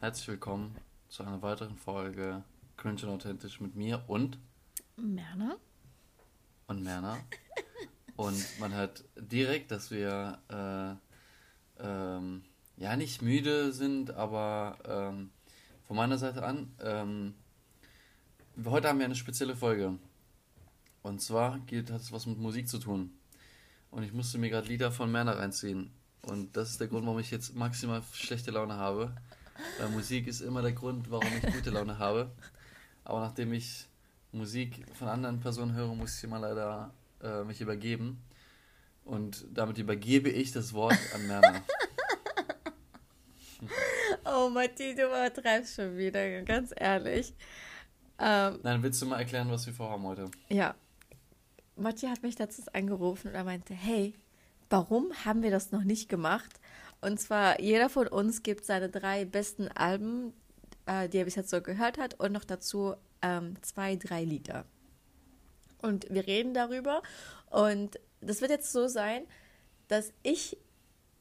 Herzlich willkommen zu einer weiteren Folge Cringe und Authentisch mit mir und Merner. Und Merner. und man hört direkt, dass wir äh, ähm, ja nicht müde sind, aber ähm, von meiner Seite an, ähm, heute haben wir eine spezielle Folge. Und zwar geht, hat es was mit Musik zu tun. Und ich musste mir gerade Lieder von Merner reinziehen. Und das ist der Grund, warum ich jetzt maximal schlechte Laune habe. Weil Musik ist immer der Grund, warum ich gute Laune habe. Aber nachdem ich Musik von anderen Personen höre, muss ich immer leider äh, mich übergeben. Und damit übergebe ich das Wort an Merner. oh, Matti, du übertreibst schon wieder, ganz ehrlich. Ähm, Nein, willst du mal erklären, was wir vorhaben heute? Ja. Matti hat mich letztens angerufen und er meinte, hey, warum haben wir das noch nicht gemacht? Und zwar, jeder von uns gibt seine drei besten Alben, äh, die er bis jetzt so gehört hat, und noch dazu ähm, zwei, drei Lieder. Und wir reden darüber. Und das wird jetzt so sein, dass ich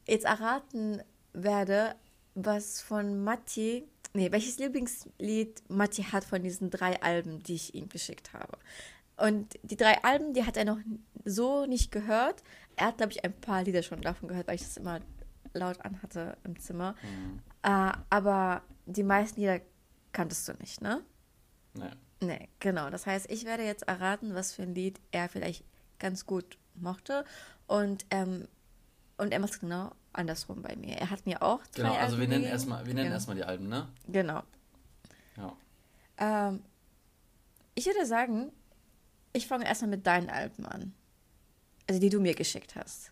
jetzt erraten werde, was von Matti, nee, welches Lieblingslied Matti hat von diesen drei Alben, die ich ihm geschickt habe. Und die drei Alben, die hat er noch so nicht gehört. Er hat, glaube ich, ein paar Lieder schon davon gehört, weil ich das immer laut anhatte im Zimmer. Mhm. Äh, aber die meisten Lieder kanntest du nicht, ne? Nee. Nee, genau. Das heißt, ich werde jetzt erraten, was für ein Lied er vielleicht ganz gut mochte. Und, ähm, und er macht es genau andersrum bei mir. Er hat mir auch drei Genau, also Alben wir nennen erstmal wir nennen genau. erstmal die Alben, ne? Genau. Ja. Ähm, ich würde sagen, ich fange erstmal mit deinen Alben an. Also die du mir geschickt hast.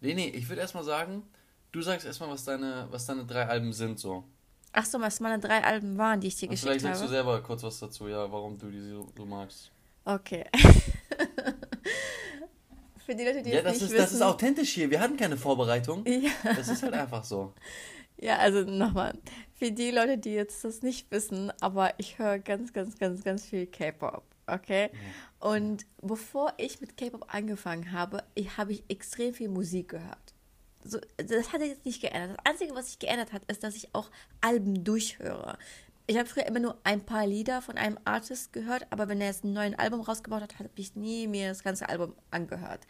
Nee, nee, ich würde erstmal sagen, Du sagst erstmal, was deine, was deine drei Alben sind, so. Ach so, was meine drei Alben waren, die ich dir Und geschickt habe. Vielleicht sagst du selber kurz was dazu, ja, warum du die so, so magst. Okay. Für die Leute, die ja, das nicht ist, wissen. das ist authentisch hier. Wir hatten keine Vorbereitung. Ja. Das ist halt einfach so. Ja, also nochmal. Für die Leute, die jetzt das nicht wissen, aber ich höre ganz, ganz, ganz, ganz viel K-Pop. Okay? Und bevor ich mit K-Pop angefangen habe, habe ich extrem viel Musik gehört so, das hat sich jetzt nicht geändert. Das Einzige, was sich geändert hat, ist, dass ich auch Alben durchhöre. Ich habe früher immer nur ein paar Lieder von einem Artist gehört, aber wenn er jetzt ein neues Album rausgebracht hat, habe ich nie mir das ganze Album angehört.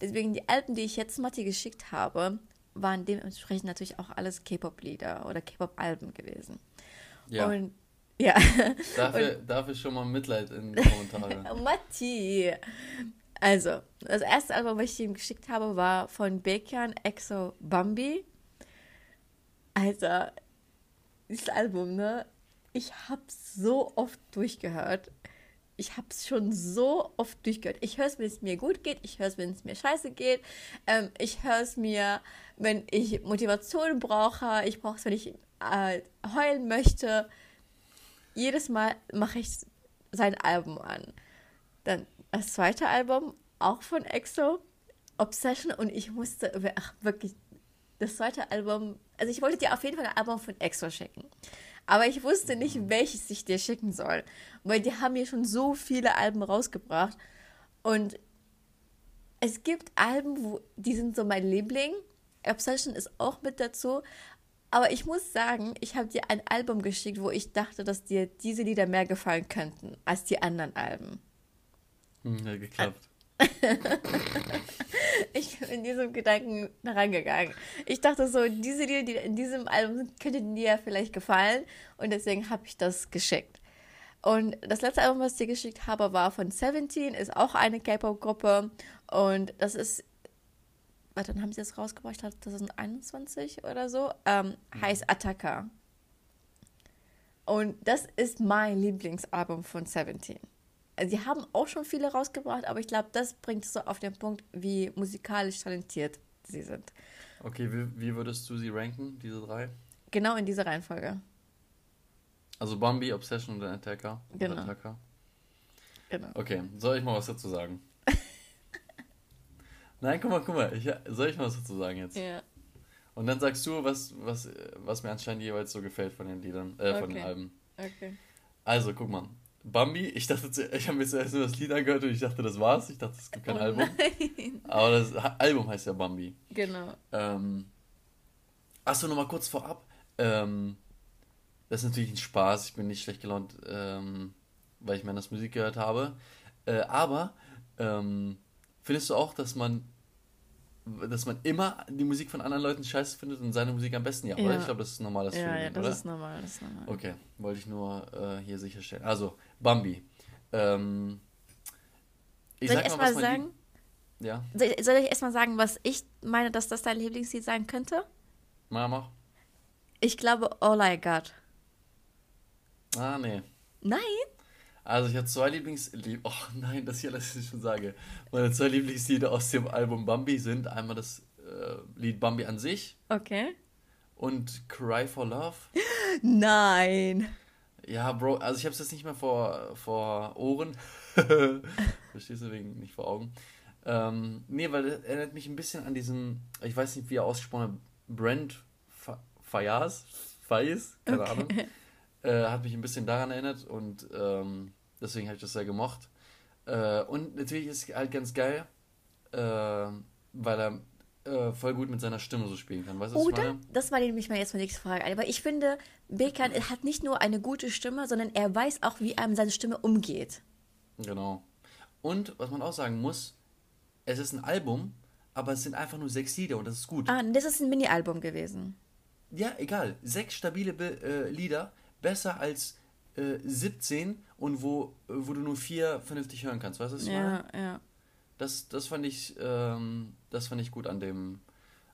Deswegen die Alben, die ich jetzt Matti geschickt habe, waren dementsprechend natürlich auch alles K-Pop-Lieder oder K-Pop-Alben gewesen. Ja. Und ja. Dafür, und, dafür schon mal Mitleid in die Kommentare. Matti, also, das erste Album, was ich ihm geschickt habe, war von Baekhyun Exo Bambi. Alter, dieses Album, ne? Ich hab's so oft durchgehört. Ich hab's schon so oft durchgehört. Ich höre es, wenn es mir gut geht. Ich höre es, wenn es mir scheiße geht. Ähm, ich höre es mir, wenn ich Motivation brauche. Ich brauche es, wenn ich äh, heulen möchte. Jedes Mal mache ich sein Album an. Dann das zweite Album, auch von EXO, Obsession. Und ich musste, ach, wirklich, das zweite Album, also ich wollte dir auf jeden Fall ein Album von EXO schicken. Aber ich wusste nicht, welches ich dir schicken soll. Weil die haben mir schon so viele Alben rausgebracht. Und es gibt Alben, wo, die sind so mein Liebling. Obsession ist auch mit dazu. Aber ich muss sagen, ich habe dir ein Album geschickt, wo ich dachte, dass dir diese Lieder mehr gefallen könnten als die anderen Alben. Hm, ja, geklappt. ich bin in diesem Gedanken herangegangen. Ich dachte so, diese Lieder, die in diesem Album sind, könnten dir ja vielleicht gefallen und deswegen habe ich das geschickt. Und das letzte Album, was ich dir geschickt habe, war von Seventeen, ist auch eine K-Pop-Gruppe und das ist, warte, dann haben sie das rausgebracht, 2021 oder so, ähm, heißt Attacker. Und das ist mein Lieblingsalbum von Seventeen sie haben auch schon viele rausgebracht, aber ich glaube, das bringt es so auf den Punkt, wie musikalisch talentiert sie sind. Okay, wie, wie würdest du sie ranken, diese drei? Genau in dieser Reihenfolge. Also Bambi, Obsession und Attacker. Genau. Attacker. Genau. Okay, soll ich mal was dazu sagen? Nein, guck mal, guck mal. Ich, soll ich mal was dazu sagen jetzt? Ja. Und dann sagst du, was, was, was mir anscheinend jeweils so gefällt von den Liedern, äh, okay. von den Alben. Okay. Also, guck mal. Bambi, ich dachte, ich habe mir zuerst nur das Lied angehört und ich dachte, das war's. Ich dachte, es gibt kein oh Album. Nein. Aber das Album heißt ja Bambi. Genau. Ähm, achso, nochmal kurz vorab. Ähm, das ist natürlich ein Spaß. Ich bin nicht schlecht gelaunt, ähm, weil ich Männers Musik gehört habe. Äh, aber ähm, findest du auch, dass man dass man immer die Musik von anderen Leuten scheiße findet und seine Musik am besten, ja, ja. oder? Ich glaube, das ist ein normales ja, Phänomen, ja, das oder? ist normal, das ist normal. Okay, wollte ich nur äh, hier sicherstellen. Also, Bambi. Ähm, ich soll ich erstmal sagen? Ja. Soll ich, soll ich erstmal sagen, was ich meine, dass das dein Lieblingslied sein könnte? Mama. Ich glaube, All I Got. Ah, nee. Nein? Also ich habe zwei Lieblingslieder. Oh nein, das hier, lass ich schon sage. Meine zwei Lieblingslieder aus dem Album Bambi sind einmal das äh, Lied Bambi an sich. Okay. Und Cry for Love. Nein. Ja, Bro, also ich habe es jetzt nicht mehr vor, vor Ohren. Verstehst du wegen nicht vor Augen. Ähm, nee, weil er erinnert mich ein bisschen an diesen, ich weiß nicht, wie er ausgesprochen hat, Brent Fayaz, Fayez, keine okay. Ahnung. Äh, hat mich ein bisschen daran erinnert und ähm, deswegen habe ich das sehr gemocht. Äh, und natürlich ist es halt ganz geil, äh, weil er äh, voll gut mit seiner Stimme so spielen kann. Weißt du, Oder? Das war nämlich mal jetzt meine nächste Frage. Aber ich finde, Bekan hat nicht nur eine gute Stimme, sondern er weiß auch, wie einem seine Stimme umgeht. Genau. Und was man auch sagen muss, es ist ein Album, aber es sind einfach nur sechs Lieder und das ist gut. Ah, das ist ein Mini-Album gewesen. Ja, egal. Sechs stabile äh, Lieder, besser als äh, 17 und wo, wo du nur vier vernünftig hören kannst. Weißt du, was ich ja, meine? Ja, Das, das, fand ich, ähm, das fand ich gut an dem,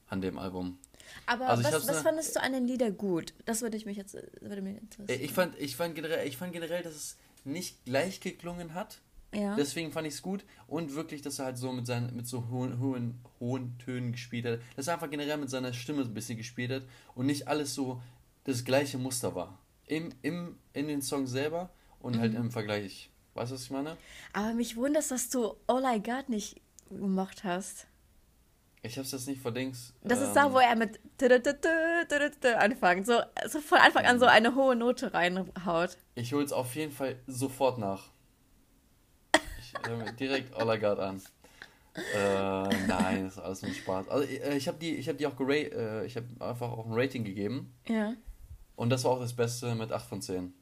an dem Album. Aber also was, was fandest du an den Liedern gut? Das würde ich mich jetzt würde mich interessieren. Ich fand, ich, fand generell, ich fand generell, dass es nicht gleich geklungen hat. Ja. Deswegen fand ich es gut und wirklich, dass er halt so mit seinen mit so hohen, hohen, hohen Tönen gespielt hat. Dass er einfach generell mit seiner Stimme ein bisschen gespielt hat und nicht alles so das gleiche Muster war im, im, in den Song selber und halt mhm. halt im Vergleich. Weißt du, was ich meine? Aber mich wundert, dass du All I Got nicht gemacht hast. Ich hab's jetzt nicht verdings. Das ähm, ist da, wo er mit anfängt. So, so von Anfang an so eine hohe Note reinhaut. Ich hol's auf jeden Fall sofort nach. Ich direkt All I Got an. Äh, nein, das ist alles nur Spaß. Also äh, ich habe die, ich habe die auch geratet, äh, ich habe einfach auch ein Rating gegeben. Ja. Und das war auch das Beste mit 8 von 10.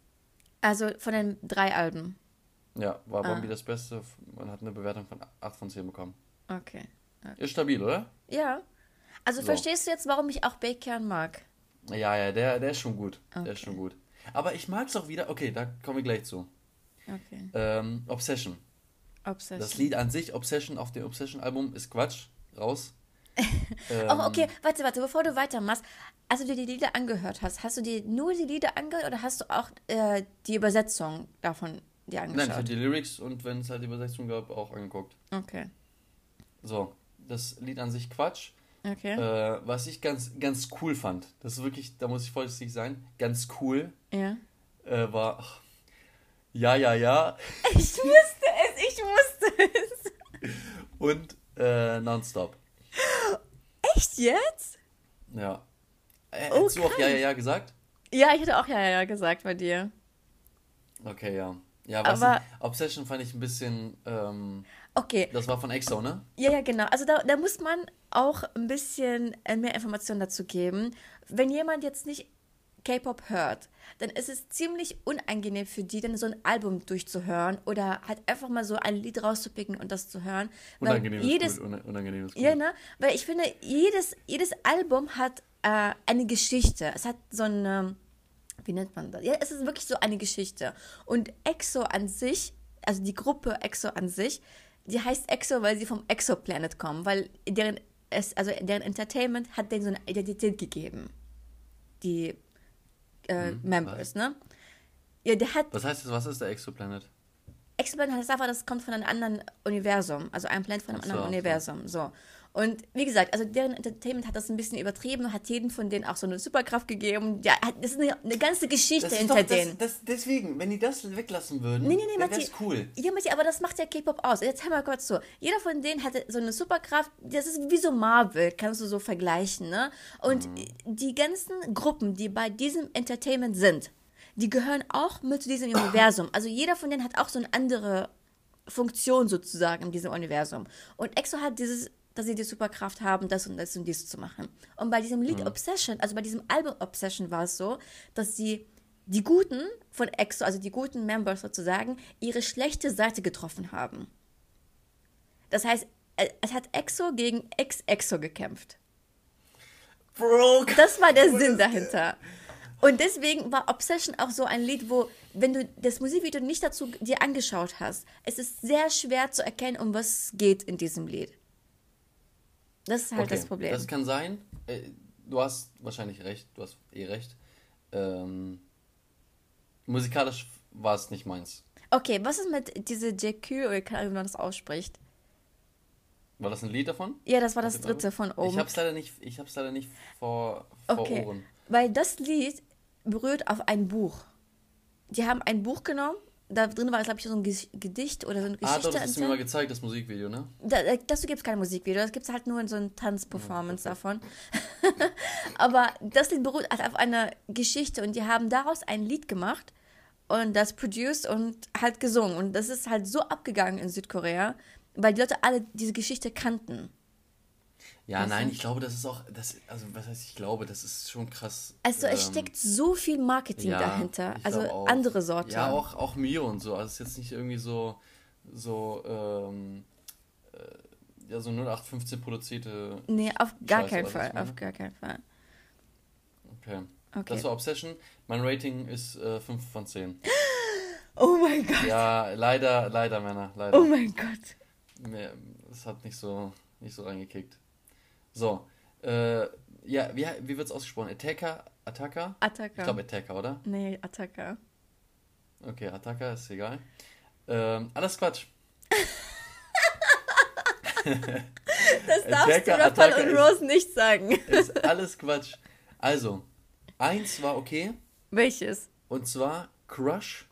Also von den drei Alben? Ja, war ah. Bambi das Beste. Man hat eine Bewertung von 8 von 10 bekommen. Okay. okay. Ist stabil, oder? Ja. Also so. verstehst du jetzt, warum ich auch Bacon mag? Ja, ja, der, der ist schon gut. Okay. Der ist schon gut. Aber ich mag es auch wieder. Okay, da kommen wir gleich zu. Okay. Ähm, Obsession. Obsession. Das Lied an sich, Obsession, auf dem Obsession-Album ist Quatsch. Raus. ähm, oh, okay, warte, warte, bevor du weitermachst. Als du dir die Lieder angehört hast, hast du dir nur die Lieder angehört oder hast du auch äh, die Übersetzung davon dir angeschaut? Nein, ich habe die Lyrics und wenn es halt die Übersetzung gab, auch angeguckt. Okay. So, das Lied an sich Quatsch. Okay. Äh, was ich ganz, ganz cool fand, das ist wirklich, da muss ich vorsichtig sein, ganz cool, ja. Äh, war, ach, ja, ja, ja. Ich wusste es, ich wusste es. Und äh, Nonstop. Echt jetzt? Ja. Hättest okay. du auch Ja, ja, ja gesagt? Ja, ich hätte auch Ja, ja, ja gesagt bei dir. Okay, ja. Ja, was Aber, Obsession fand ich ein bisschen. Ähm, okay. Das war von EXO, ne? Ja, ja, genau. Also da, da muss man auch ein bisschen äh, mehr Informationen dazu geben. Wenn jemand jetzt nicht K-Pop hört, dann ist es ziemlich unangenehm für die, dann so ein Album durchzuhören oder halt einfach mal so ein Lied rauszupicken und das zu hören. Unangenehm jedes, ist gut. Unangenehm ist gut. Ja, ne? Weil ich finde, jedes, jedes Album hat äh, eine Geschichte. Es hat so eine, wie nennt man das? Ja, es ist wirklich so eine Geschichte. Und EXO an sich, also die Gruppe EXO an sich, die heißt EXO, weil sie vom Exoplanet kommen, weil deren, es, also deren Entertainment hat denen so eine Identität gegeben. Die äh, hm, Members, was? ne? Ja, der hat. Was heißt das? Was ist der Exoplanet? Exoplanet heißt einfach, das kommt von einem anderen Universum, also ein Planet von einem so, anderen Universum. So. Und wie gesagt, also deren Entertainment hat das ein bisschen übertrieben, hat jedem von denen auch so eine Superkraft gegeben. Ja, das ist eine, eine ganze Geschichte hinter doch, denen. Das, das, deswegen, wenn die das weglassen würden, nee, nee, nee, wäre das cool. Ja, Matti, aber das macht ja K-Pop aus. Jetzt hör mal kurz zu. Jeder von denen hatte so eine Superkraft, das ist wie so Marvel, kannst du so vergleichen, ne? Und mhm. die ganzen Gruppen, die bei diesem Entertainment sind, die gehören auch mit zu diesem Universum. Also jeder von denen hat auch so eine andere Funktion sozusagen in diesem Universum. Und EXO hat dieses dass sie die Superkraft haben, das und das und dies zu machen. Und bei diesem Lied mhm. Obsession, also bei diesem Album Obsession war es so, dass sie die Guten von EXO, also die guten Members sozusagen, ihre schlechte Seite getroffen haben. Das heißt, äh, es hat EXO gegen Ex-EXO gekämpft. Bro, das war der Sinn dahinter. Und deswegen war Obsession auch so ein Lied, wo, wenn du das Musikvideo nicht dazu dir angeschaut hast, es ist sehr schwer zu erkennen, um was es geht in diesem Lied. Das ist halt okay, das Problem. Das kann sein. Äh, du hast wahrscheinlich recht. Du hast eh recht. Ähm, musikalisch war es nicht meins. Okay, was ist mit diese JQ, oder keine Ahnung, wie man das ausspricht? War das ein Lied davon? Ja, das war das dritte von oben. Ich hab's leider nicht, ich hab's leider nicht vor, vor okay. Ohren. Weil das Lied berührt auf ein Buch. Die haben ein Buch genommen, da drin war, glaube ich, so ein Gedicht oder so eine Geschichte. Ah, doch, das hast du mir mal gezeigt, das Musikvideo, ne? Da, dazu gibt es kein Musikvideo, das gibt es halt nur in so eine Tanzperformance ja, davon. Aber das Lied beruht halt auf einer Geschichte und die haben daraus ein Lied gemacht und das produced und halt gesungen. Und das ist halt so abgegangen in Südkorea, weil die Leute alle diese Geschichte kannten. Ja, nein, du? ich glaube, das ist auch, das, also was heißt ich glaube, das ist schon krass. Also es ähm, steckt so viel Marketing ja, dahinter, also auch, andere Sorten. Ja, auch, auch Mio und so, also es ist jetzt nicht irgendwie so, so, ähm, äh, ja, so 0815 produzierte. Nee, auf gar Scheiße, keinen Fall, auf gar keinen Fall. Okay. okay. Das war Obsession. Mein Rating ist äh, 5 von 10. Oh mein Gott. Ja, leider, leider, Männer, leider. Oh mein Gott. Es hat nicht so, nicht so reingekickt. So, äh, ja, wie, wie wird es ausgesprochen? Attacker? Attacker? Attacker. Ich glaube Attacker, oder? Nee, Attacker. Okay, Attacker ist egal. Ähm, alles Quatsch. das darfst du Rafal und Rose nicht sagen. ist alles Quatsch. Also, eins war okay. Welches? Und zwar Crush.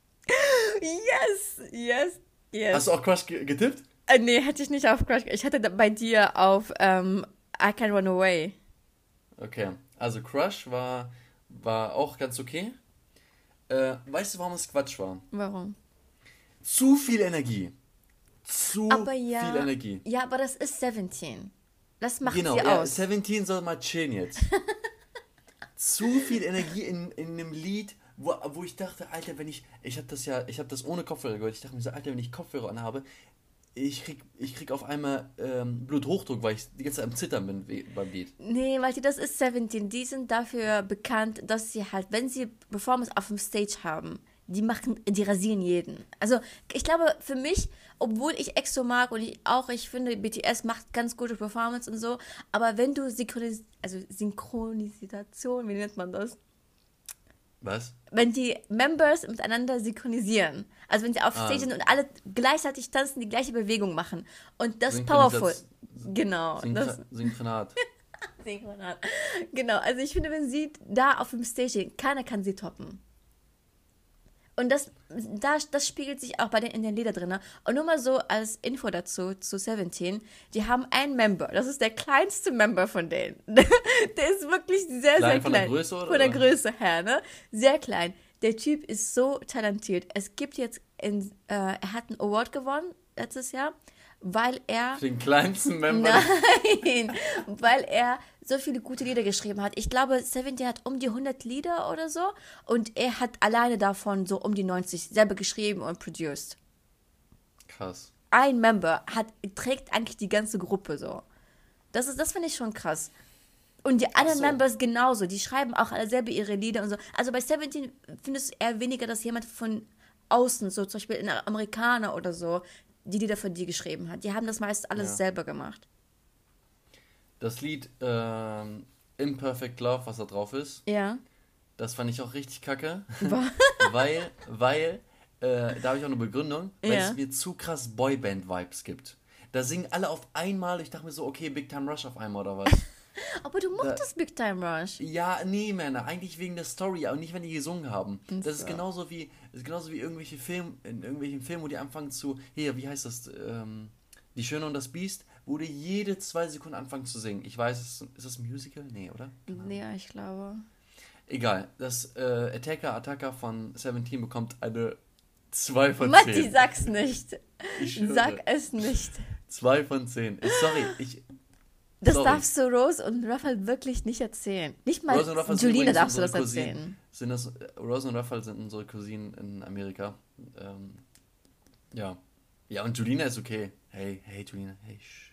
Yes, yes, yes. Hast du auch Crush getippt? Äh, nee, hätte ich nicht auf Crush. Ich hatte bei dir auf ähm, I Can Run Away. Okay, also Crush war, war auch ganz okay. Äh, weißt du, warum es Quatsch war? Warum? Zu viel Energie. Zu ja, viel Energie. Ja, aber das ist 17. Das macht genau, sie ja, aus. 17 soll mal chillen jetzt. Zu viel Energie in, in einem Lied, wo, wo ich dachte, Alter, wenn ich, ich habe das ja, ich habe das ohne Kopfhörer gehört, ich dachte mir so, Alter, wenn ich Kopfhörer anhabe, ich krieg, ich krieg auf einmal ähm, Bluthochdruck, weil ich die ganze Zeit am Zittern bin beim Lied. Nee, weil das ist 17. Die sind dafür bekannt, dass sie halt, wenn sie Performance auf dem Stage haben, die machen, die rasieren jeden. Also ich glaube, für mich, obwohl ich EXO mag und ich auch, ich finde, BTS macht ganz gute Performance und so, aber wenn du Synchronis also Synchronisation, wie nennt man das? Was? Wenn die Members miteinander synchronisieren. Also wenn sie auf ah. Stage sind und alle gleichzeitig tanzen, die gleiche Bewegung machen. Und das ist powerful. Genau. Das Synchronat. Synchronat. Genau. Also ich finde, wenn sie da auf dem Stage stehen, keiner kann sie toppen. Und das, das, das spiegelt sich auch bei den, in den Lieder drin. Und nur mal so als Info dazu, zu 17, die haben einen Member. Das ist der kleinste Member von denen. der ist wirklich sehr, klein, sehr klein. Von der Größe, oder? Von der Größe her, ne? Sehr klein. Der Typ ist so talentiert. Es gibt jetzt, in, äh, er hat einen Award gewonnen letztes Jahr weil er. Den kleinsten Member. Nein, weil er so viele gute Lieder geschrieben hat. Ich glaube, Seventeen hat um die 100 Lieder oder so und er hat alleine davon so um die 90 selber geschrieben und produced. Krass. Ein Member hat, trägt eigentlich die ganze Gruppe so. Das, ist, das finde ich schon krass. Und die anderen so. Members genauso. Die schreiben auch alle selber ihre Lieder und so. Also bei Seventeen findest du eher weniger, dass jemand von außen, so zum Beispiel ein Amerikaner oder so, die Lieder für die geschrieben hat. Die haben das meist alles ja. selber gemacht. Das Lied ähm, Imperfect Love, was da drauf ist, ja. das fand ich auch richtig kacke. weil, weil, äh, da habe ich auch eine Begründung, weil ja. es mir zu krass Boyband-Vibes gibt. Da singen alle auf einmal, ich dachte mir so, okay, Big Time Rush auf einmal oder was. Aber du mochtest da, Big Time Rush. Ja, nee, Männer, eigentlich wegen der Story, aber nicht, wenn die gesungen haben. Das so. ist genauso wie, ist genauso wie irgendwelche Filme, in irgendwelchen Filmen, wo die anfangen zu, hier, wie heißt das, ähm, Die Schöne und das Biest, die jede zwei Sekunden anfangen zu singen. Ich weiß, ist, ist das ein Musical? Nee, oder? Ja, ich glaube. Egal, das äh, Attacker Attacker von Seventeen bekommt eine 2 von 10. Matti, sag's nicht. Sag es nicht. 2 von 10. Sorry, ich, Das Sorry. darfst du Rose und Raphael wirklich nicht erzählen. Nicht mal Rose Julina darfst du das Cousinen. erzählen. Sind das, Rose und Raphael sind unsere Cousinen in Amerika. Ähm, ja. Ja, und Julina ist okay. Hey, hey, Julina, hey. sch-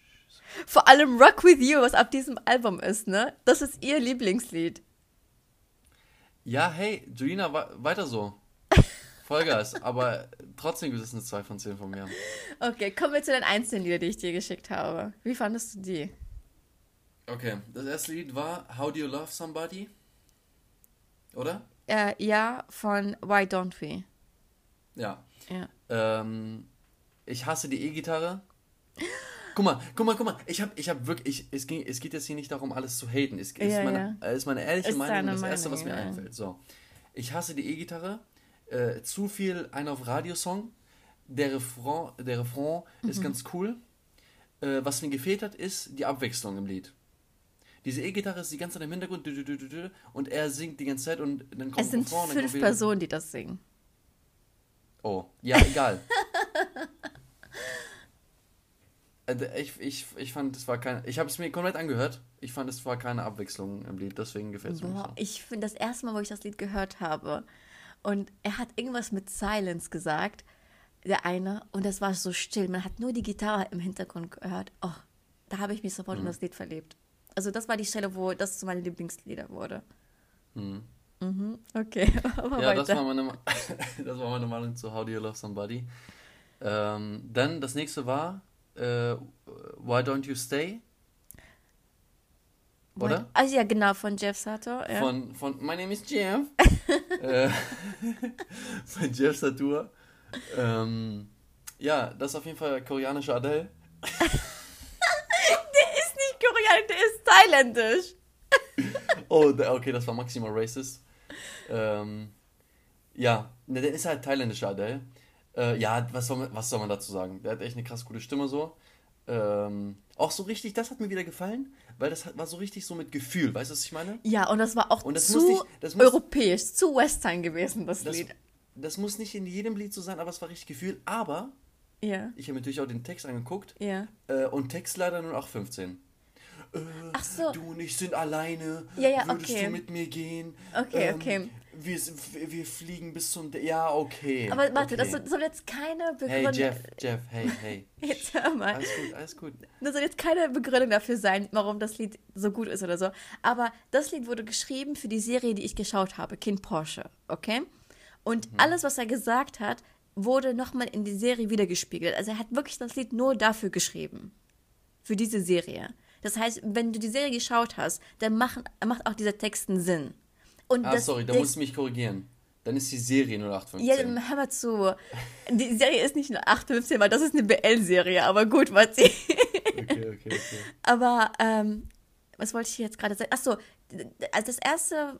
Vor allem Rock With You, was auf diesem Album ist, ne? Das ist ihr Lieblingslied. Ja, hey, Julina, weiter so. Vollgas, aber trotzdem gibt es eine 2 von 10 von mir. Okay, kommen wir zu den einzelnen Liedern, die ich dir geschickt habe. Wie fandest du die? Okay, das erste Lied war How Do You Love Somebody? Oder? Äh, ja, von Why Don't We? Ja. Ja. Ähm, ich hasse die E-Gitarre. Guck mal, guck mal, guck mal. Ich hab, ich hab wirklich, ich, es, ging, es geht jetzt hier nicht darum, alles zu haten. Es ist, Ja, meine, äh, ist meine ehrliche Ist Meinung, das Erste, Meinung, was mir ja. einfällt. So. Ich hasse die E-Gitarre. Äh, zu viel ein auf Radiosong. Der Refrain, der Refrain Mhm. ist ganz cool. Äh, was mir gefehlt hat, ist die Abwechslung im Lied. Diese E-Gitarre ist die ganze Zeit im Hintergrund und er singt die ganze Zeit und dann kommt Es sind Refrain, fünf Personen, die das singen. Oh, ja, egal. Äh, ich, ich, ich fand, es war kein. Ich habe es mir komplett angehört. Ich fand, es war keine Abwechslung im Lied, deswegen gefällt es mir nicht ich finde das erste Mal, wo ich das Lied gehört habe und er hat irgendwas mit Silence gesagt, der eine, und das war so still. Man hat nur die Gitarre im Hintergrund gehört. Oh, da habe ich mich sofort Mhm. in das Lied verliebt. Also das war die Stelle, wo das zu meinen Lieblingslieder wurde. Mhm. Mhm, okay, aber so. Ja, das war, meine, das war meine Meinung zu How Do You Love Somebody. Ähm, dann das nächste war äh, Why Don't You Stay? Oder? Also ja, genau, von Jeff Sato. Ja. Von, von My Name is Jeff. äh, von Jeff Satur. Ähm, ja, das ist auf jeden Fall koreanische Adele. ist nicht koreanisch, der ist thailändisch. Oh, okay, das war maximal racist. Ähm, ja, ne, der ist halt thailändischer Adele. Äh, ja, was soll, man, was soll man dazu sagen? Der hat echt eine krass gute Stimme so. Ähm, auch so richtig, das hat mir wieder gefallen, weil das hat, war so richtig so mit Gefühl, weißt du, was ich meine? Ja, und das war auch das zu nicht- muss- europäisch, zu Western gewesen, das, Das, Lied. das muss nicht in jedem Lied so sein, aber es war richtig Gefühl. Aber Ja, ich habe natürlich auch den Text angeguckt ja. äh, und Text leider nur auch 15. Äh, Ach so. Du und ich sind alleine. Ja, ja, Würdest okay. du mit mir gehen? Okay, okay. Wir, wir fliegen bis zum. Ja, okay. Aber warte, okay. das soll- soll jetzt keine Hey, Begründung. Jeff, Jeff, hey, hey. Jetzt hör mal. Alles gut, alles gut. Das soll jetzt keine Begründung dafür sein, warum das Lied so gut ist oder so. Aber das Lied wurde geschrieben für die Serie, die ich geschaut habe, Kind Porsche, okay? Und Mhm. alles, was er gesagt hat, wurde nochmal in die Serie wiedergespiegelt. Also er hat wirklich das Lied nur dafür geschrieben. Für diese Serie. Das heißt, wenn du die Serie geschaut hast, dann machen, macht auch dieser Text einen Sinn. Und Ah, das, sorry, da das- muss ich mich korrigieren. Dann ist die Serie 0815. Ja, dann hör mal zu. Die Serie ist nicht nur 8,15, weil das ist eine BL-Serie, aber gut, Matti. Okay, okay, okay. Aber, ähm, was wollte ich jetzt gerade sagen? Achso, also das erste,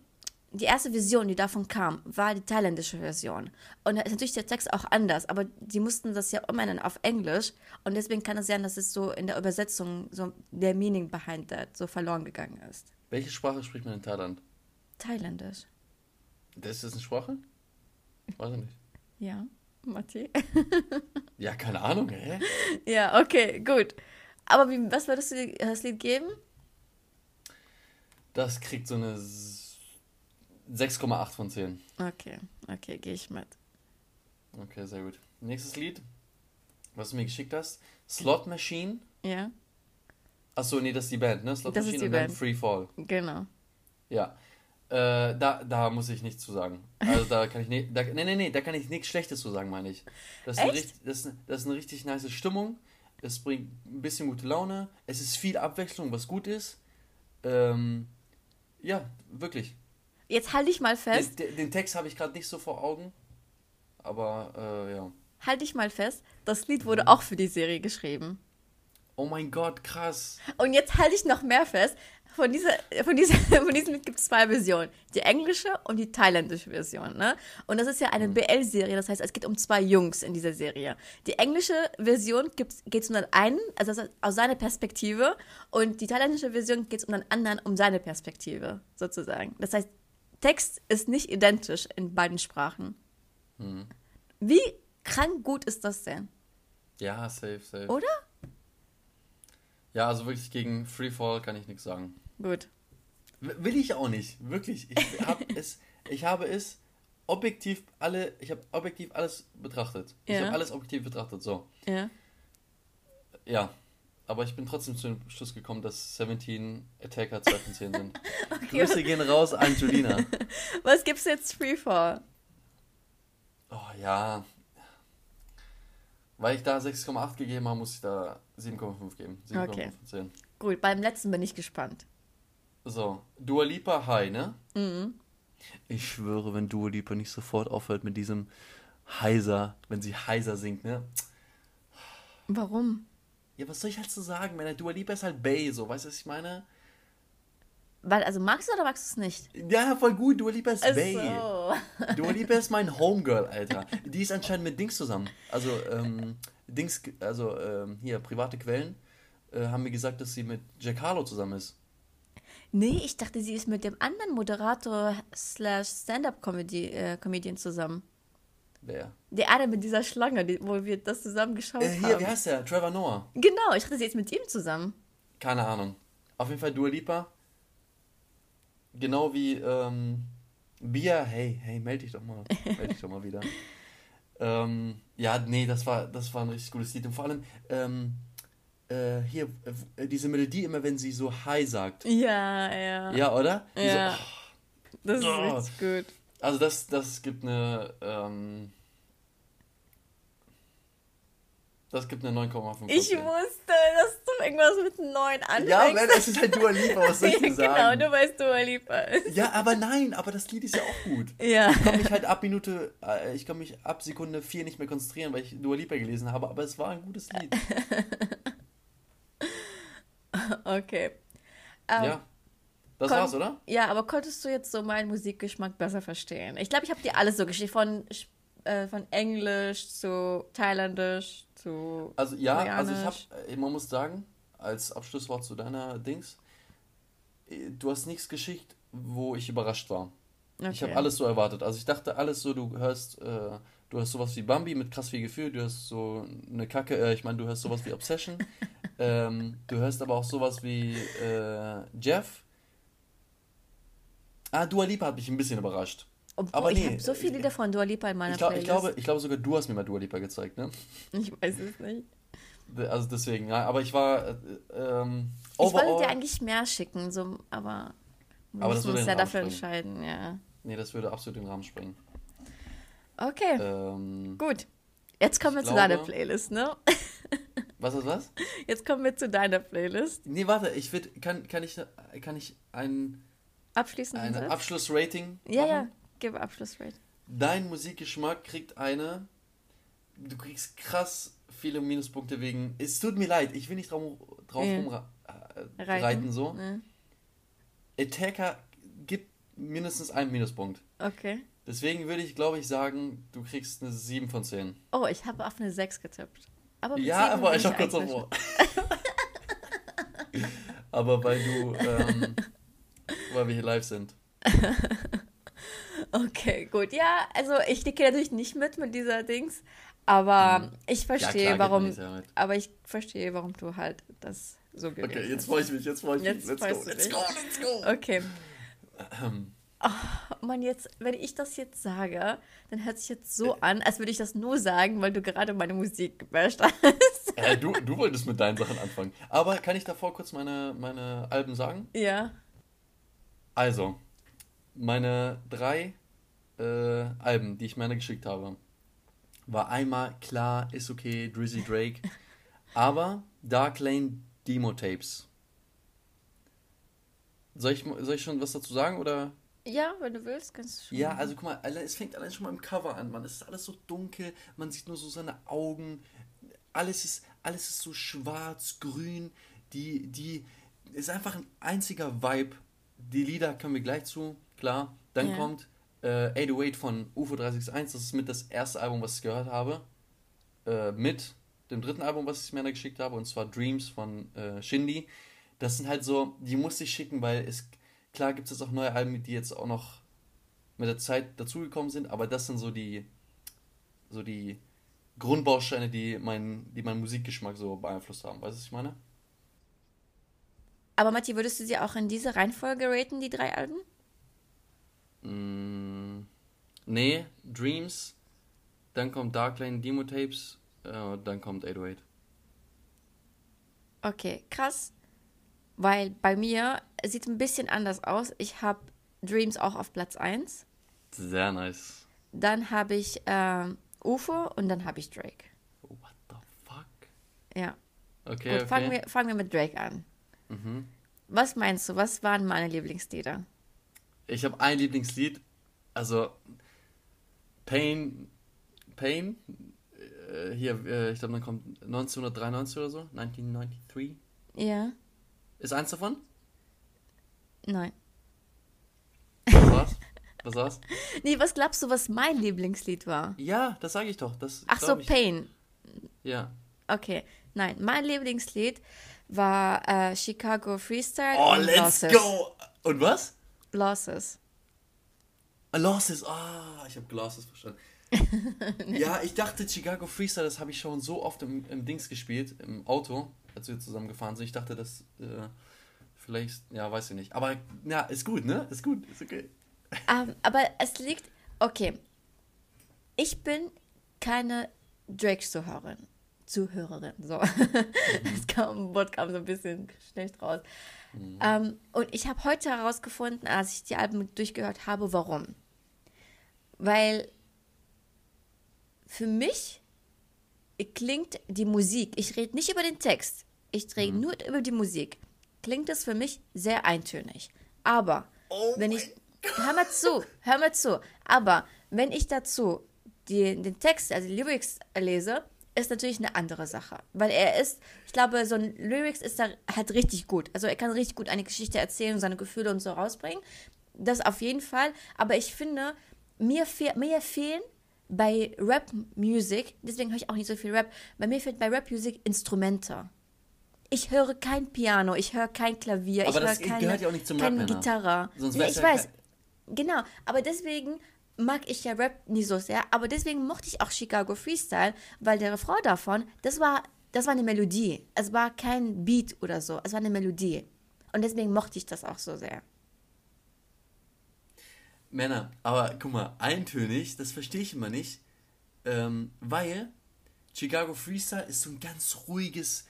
die erste Vision, die davon kam, war die thailändische Version. Und da ist natürlich der Text auch anders, aber die mussten das ja umändern auf Englisch. Und deswegen kann es sein, dass es so in der Übersetzung so der Meaning behind that so verloren gegangen ist. Welche Sprache spricht man in Thailand? Thailändisch. Das ist eine Sprache? Weiß ich nicht. Ja, Matti. Ja, keine Ahnung, hä? ja, okay, gut. Aber wie, was würdest du dir das Lied geben? Das kriegt so eine S- 6,8 von 10. Okay, okay, gehe ich mit. Okay, sehr gut. Nächstes Lied, was du mir geschickt hast. Slot Machine. Ja, Achso, nee, das ist die Band, ne? Slot Das ist Machine die und dann Band. Free Fall. genau. Ja. Äh, da, da muss ich nichts zu sagen. Also da kann ich nicht. Da, nee, nee, nee, da kann ich nichts Schlechtes zu sagen, meine ich. Das ist, eine, Echt? richtig, das, das ist eine richtig nice Stimmung. Es bringt ein bisschen gute Laune. Es ist viel Abwechslung, was gut ist. Ähm, ja, wirklich. Jetzt halte ich mal fest. Den, den, Text habe ich gerade nicht so vor Augen. Aber äh, ja. Halte ich mal fest, das Lied wurde auch für die Serie geschrieben. Oh mein Gott, krass. Und jetzt halte ich noch mehr fest. Von, dieser, von, dieser, von diesem Lied gibt es zwei Versionen. Die englische und die thailändische Version. Ne? Und das ist ja eine BL-Serie, das heißt, es geht um zwei Jungs in dieser Serie. Die englische Version geht es um den einen, also aus seiner Perspektive. Und die thailändische Version geht es um den anderen, um seine Perspektive, sozusagen. Das heißt, Text ist nicht identisch in beiden Sprachen. Hm. Wie krank gut ist das denn? Ja, safe, safe. Oder? Ja, also wirklich gegen Freefall kann ich nichts sagen. Gut. Will ich auch nicht, wirklich. Ich, hab es, ich habe es objektiv alle, ich habe objektiv alles betrachtet. Ja. Ich habe alles objektiv betrachtet, so. Ja. Ja, aber ich bin trotzdem zu dem Schluss gekommen, dass 17 Attacker 2 von 10 sind. okay. Grüße gehen raus an Julina. Was gibt's jetzt Freefall? Oh ja. Weil ich da 6,8 gegeben habe, muss ich da 7,5 geben. 7,5 okay. von 10. Gut, beim letzten bin ich gespannt. So, Dua Lipa High, ne? Mhm. Ich schwöre, wenn Dua Lipa nicht sofort aufhört mit diesem heiser, wenn sie heiser singt, ne? Warum? Ja, was soll ich halt so sagen? Meine Dua Lipa ist halt Bay, so, weißt du, was ich meine? Weil, also magst du oder magst du es nicht? Ja, voll gut, Dua Lipa ist Ach Bay. So. Dua Lipa ist mein Homegirl, Alter. Die ist anscheinend mit Dings zusammen. Also, ähm, Dings, also, ähm, hier, private Quellen äh, haben mir gesagt, dass sie mit Jack Harlow zusammen ist. Nee, ich dachte, sie ist mit dem anderen Moderator slash Stand-Up-Comedian äh, zusammen. Wer? Der eine mit dieser Schlange, die, wo wir das zusammen geschaut äh, hier, haben. wie heißt der? Trevor Noah. Genau, ich dachte, sie ist mit ihm zusammen. Keine Ahnung. Auf jeden Fall Dua Lipa. Genau wie ähm, Bia. Hey, hey, melde dich doch mal. melde dich doch mal wieder. ähm, ja, nee, das war, das war ein richtig gutes Lied. Und vor allem, ähm, äh, hier, äh, diese Melodie immer, wenn sie so Hi sagt. Ja, ja. Ja, oder? Ja. So, oh, das ist oh. richtig gut. Also das, das gibt eine, ähm, das gibt eine 9,5. Ich wusste, dass du irgendwas mit 9 anfängst. Ja, man, es ist halt Dua Lipa, was soll ich dir genau, sagen? Genau, du weißt Dua Lipa. Ja, aber nein, aber das Lied ist ja auch gut. Ja. Ich kann mich halt ab Minute, äh, ich kann mich ab Sekunde 4 nicht mehr konzentrieren, weil ich Dua Lipa gelesen habe, aber es war ein gutes Lied. Okay. Ähm, ja. Das war's, oder? Ja, aber konntest du jetzt so meinen Musikgeschmack besser verstehen? Ich glaube, ich habe dir alles so geschrieben, von, äh, von Englisch zu Thailändisch zu. Also, ja, also ich habe, äh, man muss sagen, als Abschlusswort zu deiner Dings, äh, du hast nichts geschickt, wo ich überrascht war. Okay. Ich habe alles so erwartet. Also, ich dachte, alles so, du hörst. Äh, du hast sowas wie Bambi mit krass viel Gefühl, du hast so eine Kacke, äh, ich meine, du hörst sowas wie Obsession, ähm, du hörst aber auch sowas wie äh, Jeff. Ah, Dua Lipa hat mich ein bisschen überrascht. Obwohl, aber nee, ich habe so viele Lieder von Dua Lipa in meiner ich glaub, Playlist. Ich glaube, ich glaube sogar du hast mir mal Dua Lipa gezeigt, ne? Ich weiß es nicht. Also deswegen, ja, aber ich war äh, ähm, Ich wollte dir eigentlich mehr schicken, so, aber wir aber müssen uns ja dafür entscheiden, ja. Nee, das würde absolut den Rahmen sprengen. Okay. Ähm, Gut. Jetzt kommen wir zu glaube, deiner Playlist, ne? Was ist was? Jetzt kommen wir zu deiner Playlist. Nee, warte, ich will, kann, kann ich, kann ich ein Abschließend ein Abschlussrating Ja, machen? ja, gib Abschlussrating. Dein Musikgeschmack kriegt eine, du kriegst krass viele Minuspunkte wegen, es tut mir leid, ich will nicht drauf, drauf ja. rumreiten, äh, so. Ja. Attacker gibt mindestens einen Minuspunkt. Okay. Deswegen würde ich, glaube ich, sagen, du kriegst eine 7 von 10. Oh, ich habe auf eine 6 getippt. Aber ja, aber ich habe kurz davor. aber weil du, ähm, weil wir hier live sind. okay, gut. Ja, also ich dicke natürlich nicht mit mit dieser Dings, aber hm. ich verstehe, ja, warum. Aber ich verstehe, warum du halt das so gewählt Okay, jetzt freue ich mich, jetzt freue ich mich. Let's go, let's go, let's go. Okay. Ähm. Oh, Mann, jetzt, wenn ich das jetzt sage, dann hört sich jetzt so an, als würde ich das nur sagen, weil du gerade meine Musik gebasht hast. Äh, du, du wolltest mit deinen Sachen anfangen. Aber kann ich davor kurz meine, meine Alben sagen? Ja. Also, meine drei äh, Alben, die ich mir geschickt habe, war einmal klar, ist okay, Drizzy Drake, aber Dark Lane Demo Tapes. Soll ich, soll ich schon was dazu sagen oder? Ja, wenn du willst, kannst du schon. Ja, also guck mal, es fängt allein schon mal im Cover an, man. Es ist alles so dunkel, man sieht nur so seine Augen. Alles ist, alles ist so schwarz, grün. Die, die, ist einfach ein einziger Vibe. Die Lieder kommen wir gleich zu, klar. Dann ja. kommt äh, 808 von UFO 361, das ist mit das erste Album, was ich gehört habe. Äh, mit dem dritten Album, was ich mir da geschickt habe, und zwar Dreams von äh, Shindy. Das sind halt so, die musste ich schicken, weil es Klar gibt es jetzt auch neue Alben, die jetzt auch noch mit der Zeit dazugekommen sind, aber das sind so die, so die Grundbausteine, die, mein, die meinen Musikgeschmack so beeinflusst haben. Weißt du, was ich meine? Aber Matti, würdest du sie auch in diese Reihenfolge raten, die drei Alben? Mm, nee, Dreams, dann kommt Dark Lane Demo Tapes, äh, dann kommt 808. Okay, krass. Weil bei mir sieht ein bisschen anders aus. Ich habe Dreams auch auf Platz 1. Sehr nice. Dann habe ich ähm, UFO und dann habe ich Drake. What the fuck? Ja. Okay, Gut, okay. fangen wir, fangen wir mit Drake an. Mhm. Was meinst du, was waren meine Lieblingslieder? Ich habe ein Lieblingslied, also Pain, Pain, äh, hier, äh, ich glaube, dann kommt 1993 oder so, 1993. Ja? Ist eins davon? Nein. Was war's? Was war's? Nee, was glaubst du, was mein Lieblingslied war? Ja, das sage ich doch. Das Ach so, ich. Pain. Ja. Okay. Nein, mein Lieblingslied war äh, Chicago Freestyle Oh, und let's Losses. go! Und was? Losses. Ah, Losses. Ah, ich habe Glasses verstanden. Ja, ich dachte, Chicago Freestyle, das habe ich schon so oft im, im Dings gespielt, im Auto, als wir zusammen gefahren sind. Ich dachte, das äh, vielleicht, ja, weiß ich nicht. Aber ja, ist gut, ne? Ist gut, ist okay. Ähm, aber es liegt, okay. Ich bin keine Drake-Zuhörerin. Zuhörerin, so. Das kam, Wort kam so ein bisschen schlecht raus. Ähm, und ich habe heute herausgefunden, als ich die Alben durchgehört habe, warum. Weil für mich klingt die Musik, ich rede nicht über den Text, ich rede nur über die Musik, klingt es für mich sehr eintönig. Aber Oh wenn ich, hör mal zu, hör mal zu, aber wenn ich dazu die, den Text, also die Lyrics lese, ist natürlich eine andere Sache. Weil er ist, ich glaube, so ein Lyrics ist da halt richtig gut. Also er kann richtig gut eine Geschichte erzählen und seine Gefühle und so rausbringen. Das auf jeden Fall. Aber ich finde, mir, fehl, mir fehlen bei Rap-Music, deswegen höre ich auch nicht so viel Rap, bei mir fehlt bei Rap-Music Instrumente. Ich höre kein Piano, ich höre kein Klavier, Aber ich höre keine, gehört ja auch nicht zum keine. Gitarre. Sonst ja, ich ja weiß. Genau, aber deswegen mag ich ja Rap nie so sehr, aber deswegen mochte ich auch Chicago Freestyle, weil der Refrain davon, das war, das war eine Melodie. Es war kein Beat oder so, es war eine Melodie. Und deswegen mochte ich das auch so sehr. Männer, aber guck mal, eintönig, das verstehe ich immer nicht, ähm, weil Chicago Freestyle ist so ein ganz ruhiges,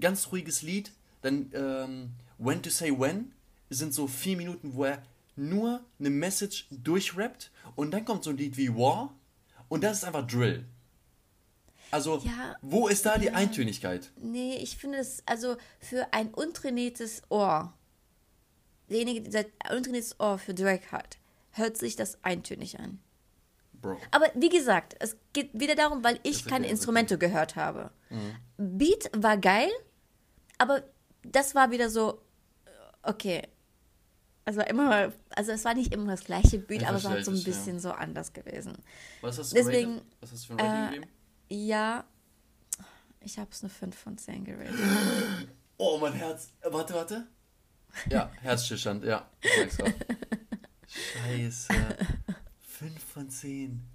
ganz ruhiges Lied. Dann ähm, When to Say When sind so vier Minuten, wo er nur eine Message durchrappt und dann kommt so ein Lied wie War und das ist einfach Drill. Also, Ja, wo ist da die Eintönigkeit? Nee, ich finde es, also für ein untrainiertes Ohr, derjenige, der ein untrainiertes Ohr für Drake hat, hört sich das eintönig an. Bro. Aber wie gesagt, es geht wieder darum, weil ich keine Instrumente gehört habe. Beat war geil, aber das war wieder so, okay. Also immer, also es war nicht immer das gleiche Ich aber es war so ein das, ja. bisschen so anders gewesen. Was hast du Deswegen? Was hast du für ein Rating äh, gegeben? Ja, ich habe es eine 5 von 10 geratet. Oh, mein Herz. Äh, Warte, warte. Ja, Herzstillstand, ja. Scheiße. 5 von 10.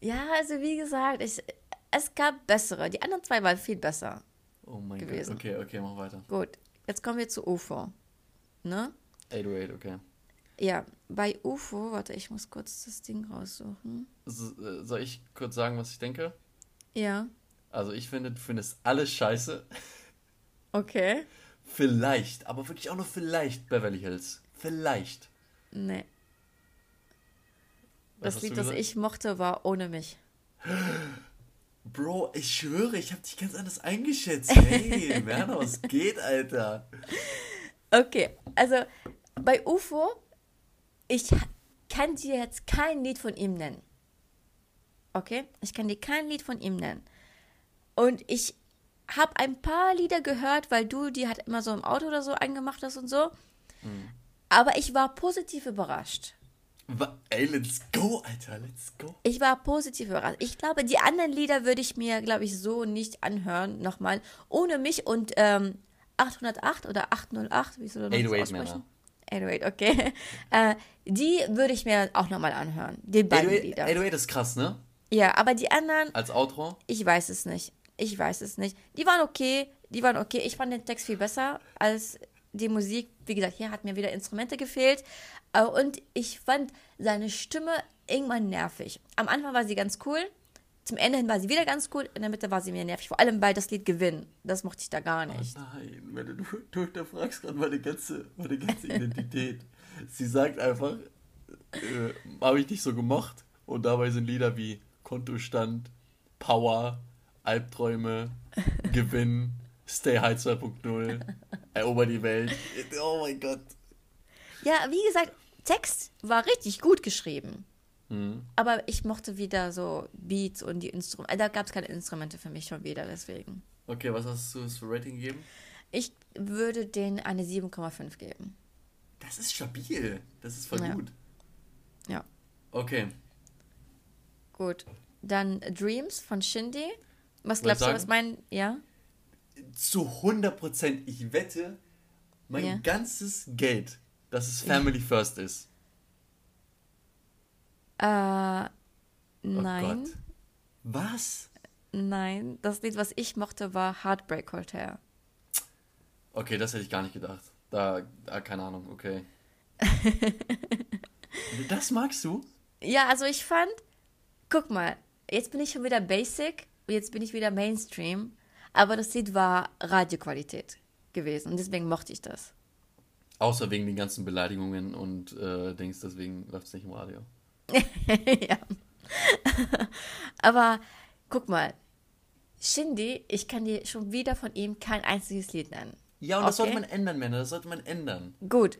Ja, also wie gesagt, ich, es gab bessere. Die anderen zwei waren viel besser. Oh mein Gewesen. Gott. Okay, okay, mach weiter. Gut, jetzt kommen wir zu UFO. Ne? 808, okay. Ja, bei UFO, warte, ich muss kurz das Ding raussuchen. So, äh, soll ich kurz sagen, was ich denke? Ja, Also, ich finde, du findest alles scheiße. okay. Vielleicht, aber wirklich auch nur vielleicht Beverly Hills. Vielleicht. Nee. Was Das Lied, das ich mochte, war Ohne mich. Bro, ich schwöre, ich habe dich ganz anders eingeschätzt. Hey, Werner, was geht, Alter? Okay, also bei UFO, ich kann dir jetzt kein Lied von ihm nennen. Okay? Ich kann dir kein Lied von ihm nennen. Und ich habe ein paar Lieder gehört, weil du die halt immer so im Auto oder so angemacht hast und so. Aber ich war positiv überrascht. Ey, let's go, Alter, let's go. Ich war positiv überrascht. Ich glaube, die anderen Lieder würde ich mir, glaube ich, so nicht anhören. Nochmal. Ohne mich und ähm, 808 oder 808, wie soll man das 808 aussprechen? Männer. 808, okay. Äh, die würde ich mir auch nochmal anhören. Die beiden 808, Lieder. 808 ist krass, ne? Ja, aber die anderen, Als Outro. ich weiß es nicht. Ich weiß es nicht. Die waren okay. die waren okay. Ich fand den Text viel besser als die Musik. Wie gesagt, hier hat mir wieder Instrumente gefehlt. Äh, Und ich fand seine Stimme irgendwann nervig. Am Anfang war sie ganz cool. Zum Ende hin war sie wieder ganz cool. In der Mitte war sie mir nervig. Vor allem, weil das Lied Gewinn. Das mochte ich da gar nicht. Nein, wenn du, du hinterfragst gerade meine ganze, meine ganze Identität. Sie sagt einfach, äh, habe ich nicht so gemocht. Und dabei sind Lieder wie Kontostand, Power, Albträume, Gewinn, Stay High 2.0, Erober die Welt. Oh mein Gott. Ja, wie gesagt, Text war richtig gut geschrieben. Hm. Aber ich mochte wieder so Beats und die Instrumente. Da gab es keine Instrumente für mich schon wieder, deswegen. Okay, was hast du für Rating gegeben? Ich würde denen eine 7,5 geben. Das ist stabil. Das ist voll Ja. gut. Ja, Okay. gut. Dann Dreams von Shindy. Was glaubst du, was mein. Ja? Zu 100%, ich wette, mein Ja. ganzes Geld, dass es Family First ist. Äh, Oh nein. Gott. Was? Nein. Das Lied, was ich mochte, war Heartbreak Hotel. Okay, das hätte ich gar nicht gedacht. Da, da keine Ahnung, okay. das magst du? Ja, also ich fand, guck mal, jetzt bin ich schon wieder Basic, jetzt bin ich wieder Mainstream, aber das Lied war Radioqualität gewesen und deswegen mochte ich das. Außer wegen den ganzen Beleidigungen und äh, denkst, deswegen läuft es nicht im Radio. ja. aber guck mal, Shindy, ich kann dir schon wieder von ihm kein einziges Lied nennen. Ja, und das Okay. sollte man ändern, Männer. Das sollte man ändern. Gut.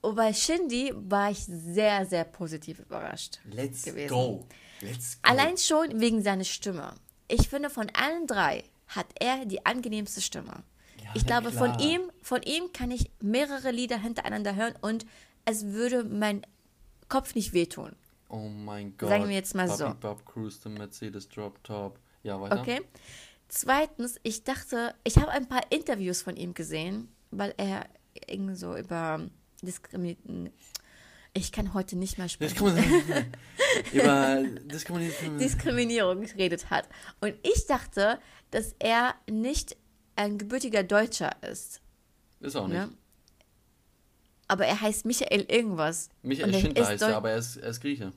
Und bei Shindy war ich sehr, sehr positiv überrascht. Let's gewesen. go. Let's go. Allein schon wegen seiner Stimme. Ich finde, von allen drei hat er die angenehmste Stimme. Ja, ich glaube, von ihm, von ihm kann ich mehrere Lieder hintereinander hören und es würde mein Kopf nicht wehtun. Oh mein Gott. Sagen wir jetzt mal Bobby so. Bob Cruise, the Mercedes Drop Top. Ja, weiter. Okay? Zweitens, ich dachte, ich habe ein paar Interviews von ihm gesehen, weil er irgendwie so über Diskriminierung. Ich kann heute nicht mehr sprechen. über nicht Diskriminierung geredet hat. Und ich dachte, dass er nicht ein gebürtiger Deutscher ist. ist auch nicht. Ne? Aber er heißt Michael irgendwas. Michael er Schindler heißt er, aber er ist, er ist Grieche.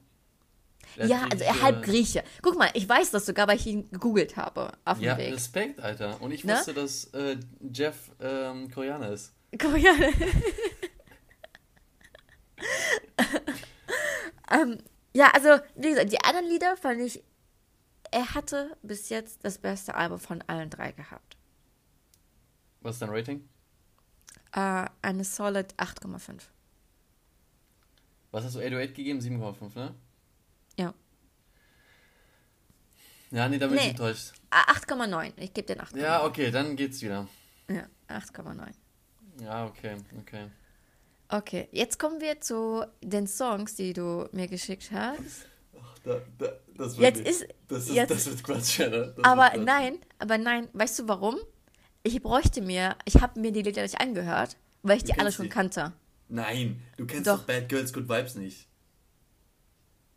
Er Ja, also er halb Grieche. Guck mal, ich weiß das sogar, weil ich ihn gegoogelt habe auf dem Ja, Weg. Respekt, Alter. Und ich Ne? wusste, dass äh, Jeff ähm, Koreaner ist. Koreaner. ähm, ja, also, wie gesagt, die anderen Lieder fand ich, er hatte bis jetzt das beste Album von allen drei gehabt. Was ist dein Rating? Äh, eine solid 8,5. Was hast du 808 gegeben? 7,5, ne? Ja. Ja, nee, da bin ich Nee. enttäuscht. Ah, 8,9. Ich gebe den 8,9. Ja, okay, dann geht's wieder. Ja, 8,9. Ja, okay, okay. Okay, jetzt kommen wir zu den Songs, die du mir geschickt hast. Ach, da, da, das Jetzt ist- das jetzt- das wird Quatsch, Alter. Das Aber wird Quatsch. nein, aber nein, weißt du warum? Ich bräuchte mir, ich habe mir die Lieder nicht angehört, weil ich Du die alle schon die. kannte. Nein, du kennst Doch. doch, Bad Girls Good Vibes nicht.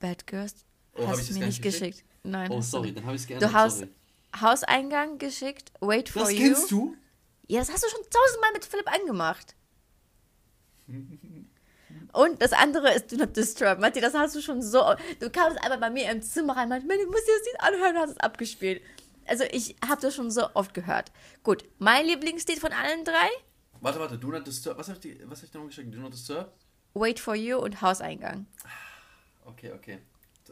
Bad Girls Oh, hast du das mir nicht geschickt. geschickt? Nein. Oh, du sorry, dann habe ich es Du geändert, hast sorry. Hauseingang geschickt, Wait for Das You. kennst du? Ja, das hast du schon tausendmal mit Philipp angemacht. Und das andere ist Do Not Disturb. Matti, das hast du schon so. Du kamst einfach bei mir im Zimmer rein, meinte, du musst dir das Lied anhören, hast es abgespielt. Also ich habe das schon so oft gehört. Gut, mein Lieblingslied von allen drei, Warte, warte, Do Not Disturb. Was habe ich, hab ich dir noch geschickt? Do Not Disturb? Wait for You und Hauseingang. Okay, okay.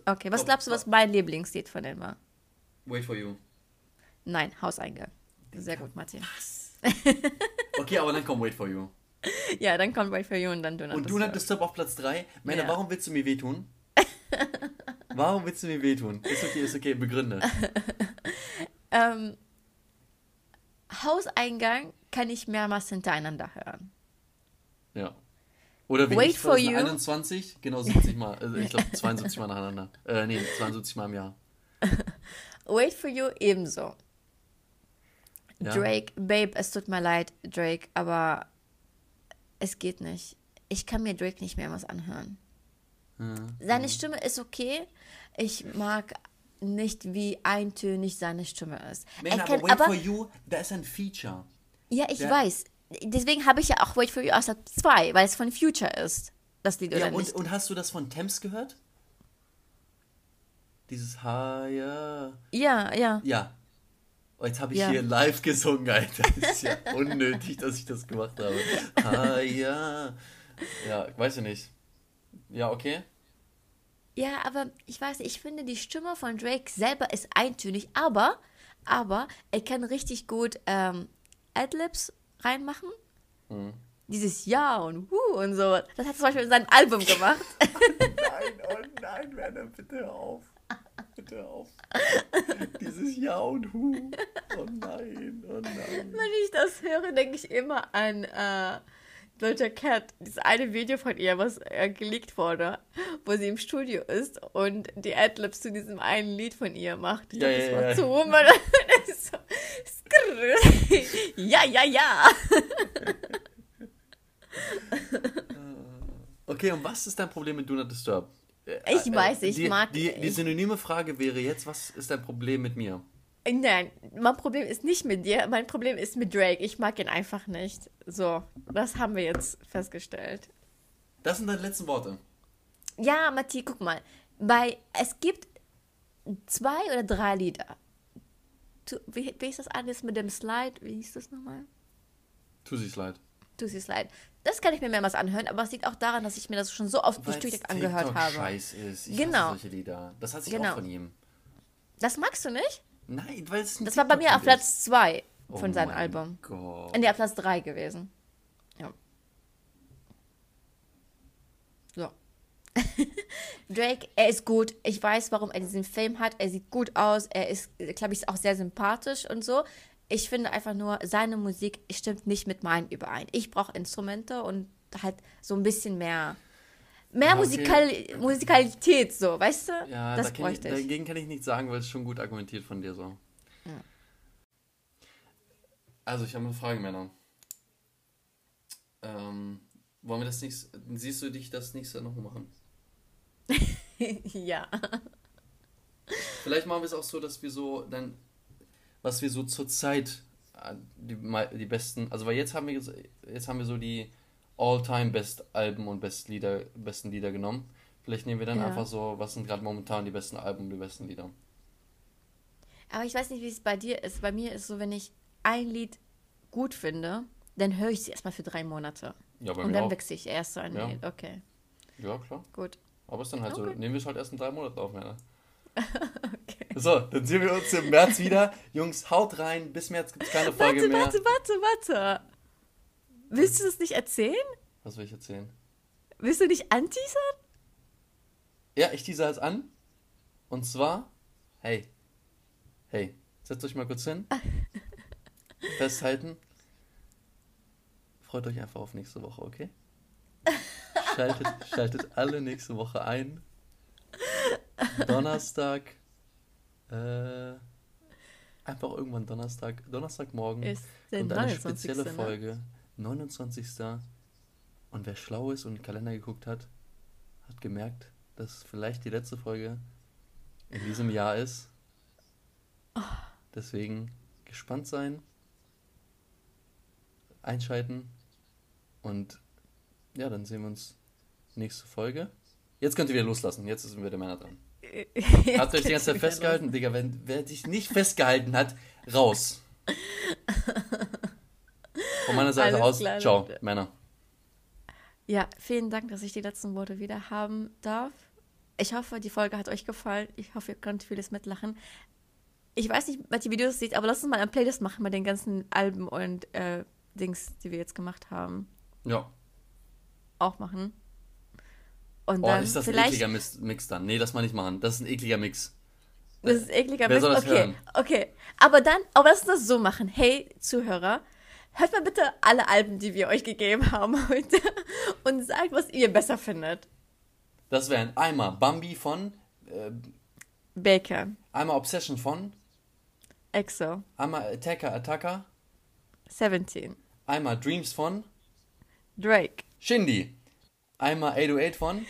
Okay, was glaubst du, was mein Lieblingslied von denen war? Wait for you. Nein, Hauseingang. Sehr gut, Matti. Okay, aber dann komm, Wait for you. Ja, dann kommt Wait for You und dann Do Not Und Do Disturb. Not Disturb auf Platz 3. Männer, Ja. warum willst du mir wehtun? warum willst du mir wehtun? Ist okay, ist okay, begründe. Ähm, Hauseingang kann ich mehrmals hintereinander hören. Ja. Oder wie Wait ich, for you. 2021, genau 70 Mal, also ich glaube 72 Mal nacheinander. Äh, nee, 72 Mal im Jahr. Wait for You ebenso. Ja. Drake, Babe, es tut mir leid, Drake, aber es geht nicht. Ich kann mir Drake nicht mehrmals anhören. Ja. Seine Stimme ist okay. Ich mag nicht, wie eintönig seine Stimme ist. Männer, er aber kann, Wait aber for you, da ist ein Feature. Ja, ich Der- weiß. Deswegen habe ich ja auch Wait for You Asap 2, weil es von Future ist. Das Lied Ja, oder und, nicht? und hast du das von Thames gehört? Dieses Higher. Ja, ja. Ja. Oh, jetzt habe ich Ja. hier live gesungen, Alter. Das ist ja unnötig, dass ich das gemacht habe. Higher. Ja, weiß ich nicht. Ja, okay. Ja, aber ich weiß nicht, ich finde die Stimme von Drake selber ist eintönig, aber, aber er kann richtig gut ähm, Adlibs reinmachen. Hm. Dieses Ja und Hu und so. Das hat er zum Beispiel in seinem Album gemacht. Nein, oh nein, Werner, bitte hör auf. Bitte auf. Dieses Ja und Hu. Oh nein, oh nein. Wenn ich das höre, denke ich immer an äh, Doja Cat, dieses eine Video von ihr, was äh, geleakt wurde, wo sie im Studio ist und die Adlibs zu diesem einen Lied von ihr macht. Ich Ja, glaub, das ja, war ja. zu Woman. Das ist so, skrrr. ja, ja, ja. Okay, und was ist dein Problem mit Do Not Disturb? Äh, Ich weiß, ich die, mag- Die, die ich- synonyme Frage wäre jetzt, was ist dein Problem mit mir? Nein, mein Problem ist nicht mit dir, mein Problem ist mit Drake. Ich mag ihn einfach nicht. So, das haben wir jetzt festgestellt. Das sind deine letzten Worte. Ja, Matti, guck mal. Bei, es gibt zwei oder drei Lieder. Tu, wie, wie ist das alles mit dem Slide? Wie hieß das nochmal? Tu sich's leid. Tussi Slide. Das kann ich mir mehrmals anhören, aber es liegt auch daran, dass ich mir das schon so oft durch TikTok angehört habe. scheiß ist. Ich Genau. solche Lieder. Das hasse ich Genau. auch von ihm. Das magst du nicht? Nein, weil es ein Das war bei mir auf Platz zwei ist. von oh seinem mein Album. Gott. In der Platz drei gewesen. Ja. So. Drake, er ist gut. Ich weiß, warum er diesen Fame hat. Er sieht gut aus. Er ist, glaube ich, auch sehr sympathisch und so. Ich finde einfach nur, seine Musik stimmt nicht mit meinen überein. Ich brauche Instrumente und halt so ein bisschen mehr, mehr Ja, okay. Musikal Musikalität, so, weißt du? Ja, das da kann ich, ich. dagegen kann ich nichts sagen, weil es schon gut argumentiert von dir so. Also, ich habe eine Frage, Männer. Ähm, wollen wir das nächste, siehst du dich das nächste noch machen? ja. Vielleicht machen wir es auch so, dass wir so dann, was wir so zur Zeit äh, die, die besten, also weil jetzt haben wir jetzt haben wir so die All-Time Best Alben und Best Lieder, besten Lieder genommen. Vielleicht nehmen wir dann Ja. einfach so, was sind gerade momentan die besten Alben, die besten Lieder. Aber ich weiß nicht, wie es bei dir ist. Bei mir ist so, wenn ich ein Lied gut finde, dann höre ich es erstmal für drei Monate. Ja, bei Und mir dann auch. wechsle ich erst so ein Ja. Lied. Okay, Ja, klar. gut. Aber ist dann halt so, Okay. nehmen wir es halt erst in drei Monaten auf, Männer. Okay. So, dann sehen wir uns im März wieder. Jungs, haut rein. Bis März gibt es keine Folge Warte, mehr. warte, warte, warte. Willst du das nicht erzählen? Was will ich erzählen? Willst du nicht anteasern? Ja, ich tease jetzt an. Und zwar, hey, hey, setzt euch mal kurz hin. Festhalten. Freut euch einfach auf nächste Woche, okay? Schaltet, schaltet alle nächste Woche ein. Donnerstag. Äh, einfach irgendwann Donnerstag. Donnerstagmorgen Ist kommt eine 29. spezielle ne? Folge. 29. Und wer schlau ist und den Kalender geguckt hat, hat gemerkt, dass vielleicht die letzte Folge in diesem Jahr ist. Deswegen gespannt sein, einschalten und ja, dann sehen wir uns nächste Folge. Jetzt könnt ihr wieder loslassen. Jetzt sind wir der Männer dran. Habt ihr euch die ganze Zeit festgehalten? Digga, wenn, wer sich nicht festgehalten hat, raus. Von meiner Seite Alles aus, klar, ciao, Leute. Männer. Ja, vielen Dank, dass ich die letzten Worte wieder haben darf. Ich hoffe, die Folge hat euch gefallen. Ich hoffe, ihr könnt vieles mitlachen. Ich weiß nicht, was die Videos seht, aber lass uns mal eine Playlist machen mit den ganzen Alben und äh, Dings, die wir jetzt gemacht haben. Ja. Auch machen. Und Oh, dann ist das ein ekliger Mix, Mix dann? Nee, das mal nicht machen. Das ist ein ekliger Mix. Das ist ekliger Wer Mist. soll das okay, hören? okay. Aber dann, aber lass uns das so machen. Hey, Zuhörer, hört mal bitte alle Alben, die wir euch gegeben haben heute und sagt, was ihr besser findet. Das wären einmal Bambi von, äh, Baker, einmal Obsession von, EXO, einmal Attacker Attacker, 17, einmal Dreams von, Drake, Shindy, einmal 808 von,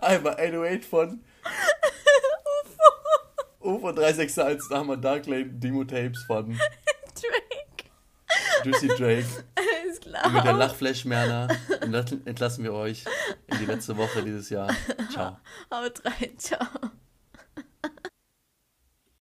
Einmal 808 von UFO. UFO 361, da haben wir Dark Lane Demo Tapes von Drake. Juicy Drake. Alles klar. Und mit der Lachflash Merner entlassen wir euch in die letzte Woche dieses Jahr. Ciao. Haut rein, ciao.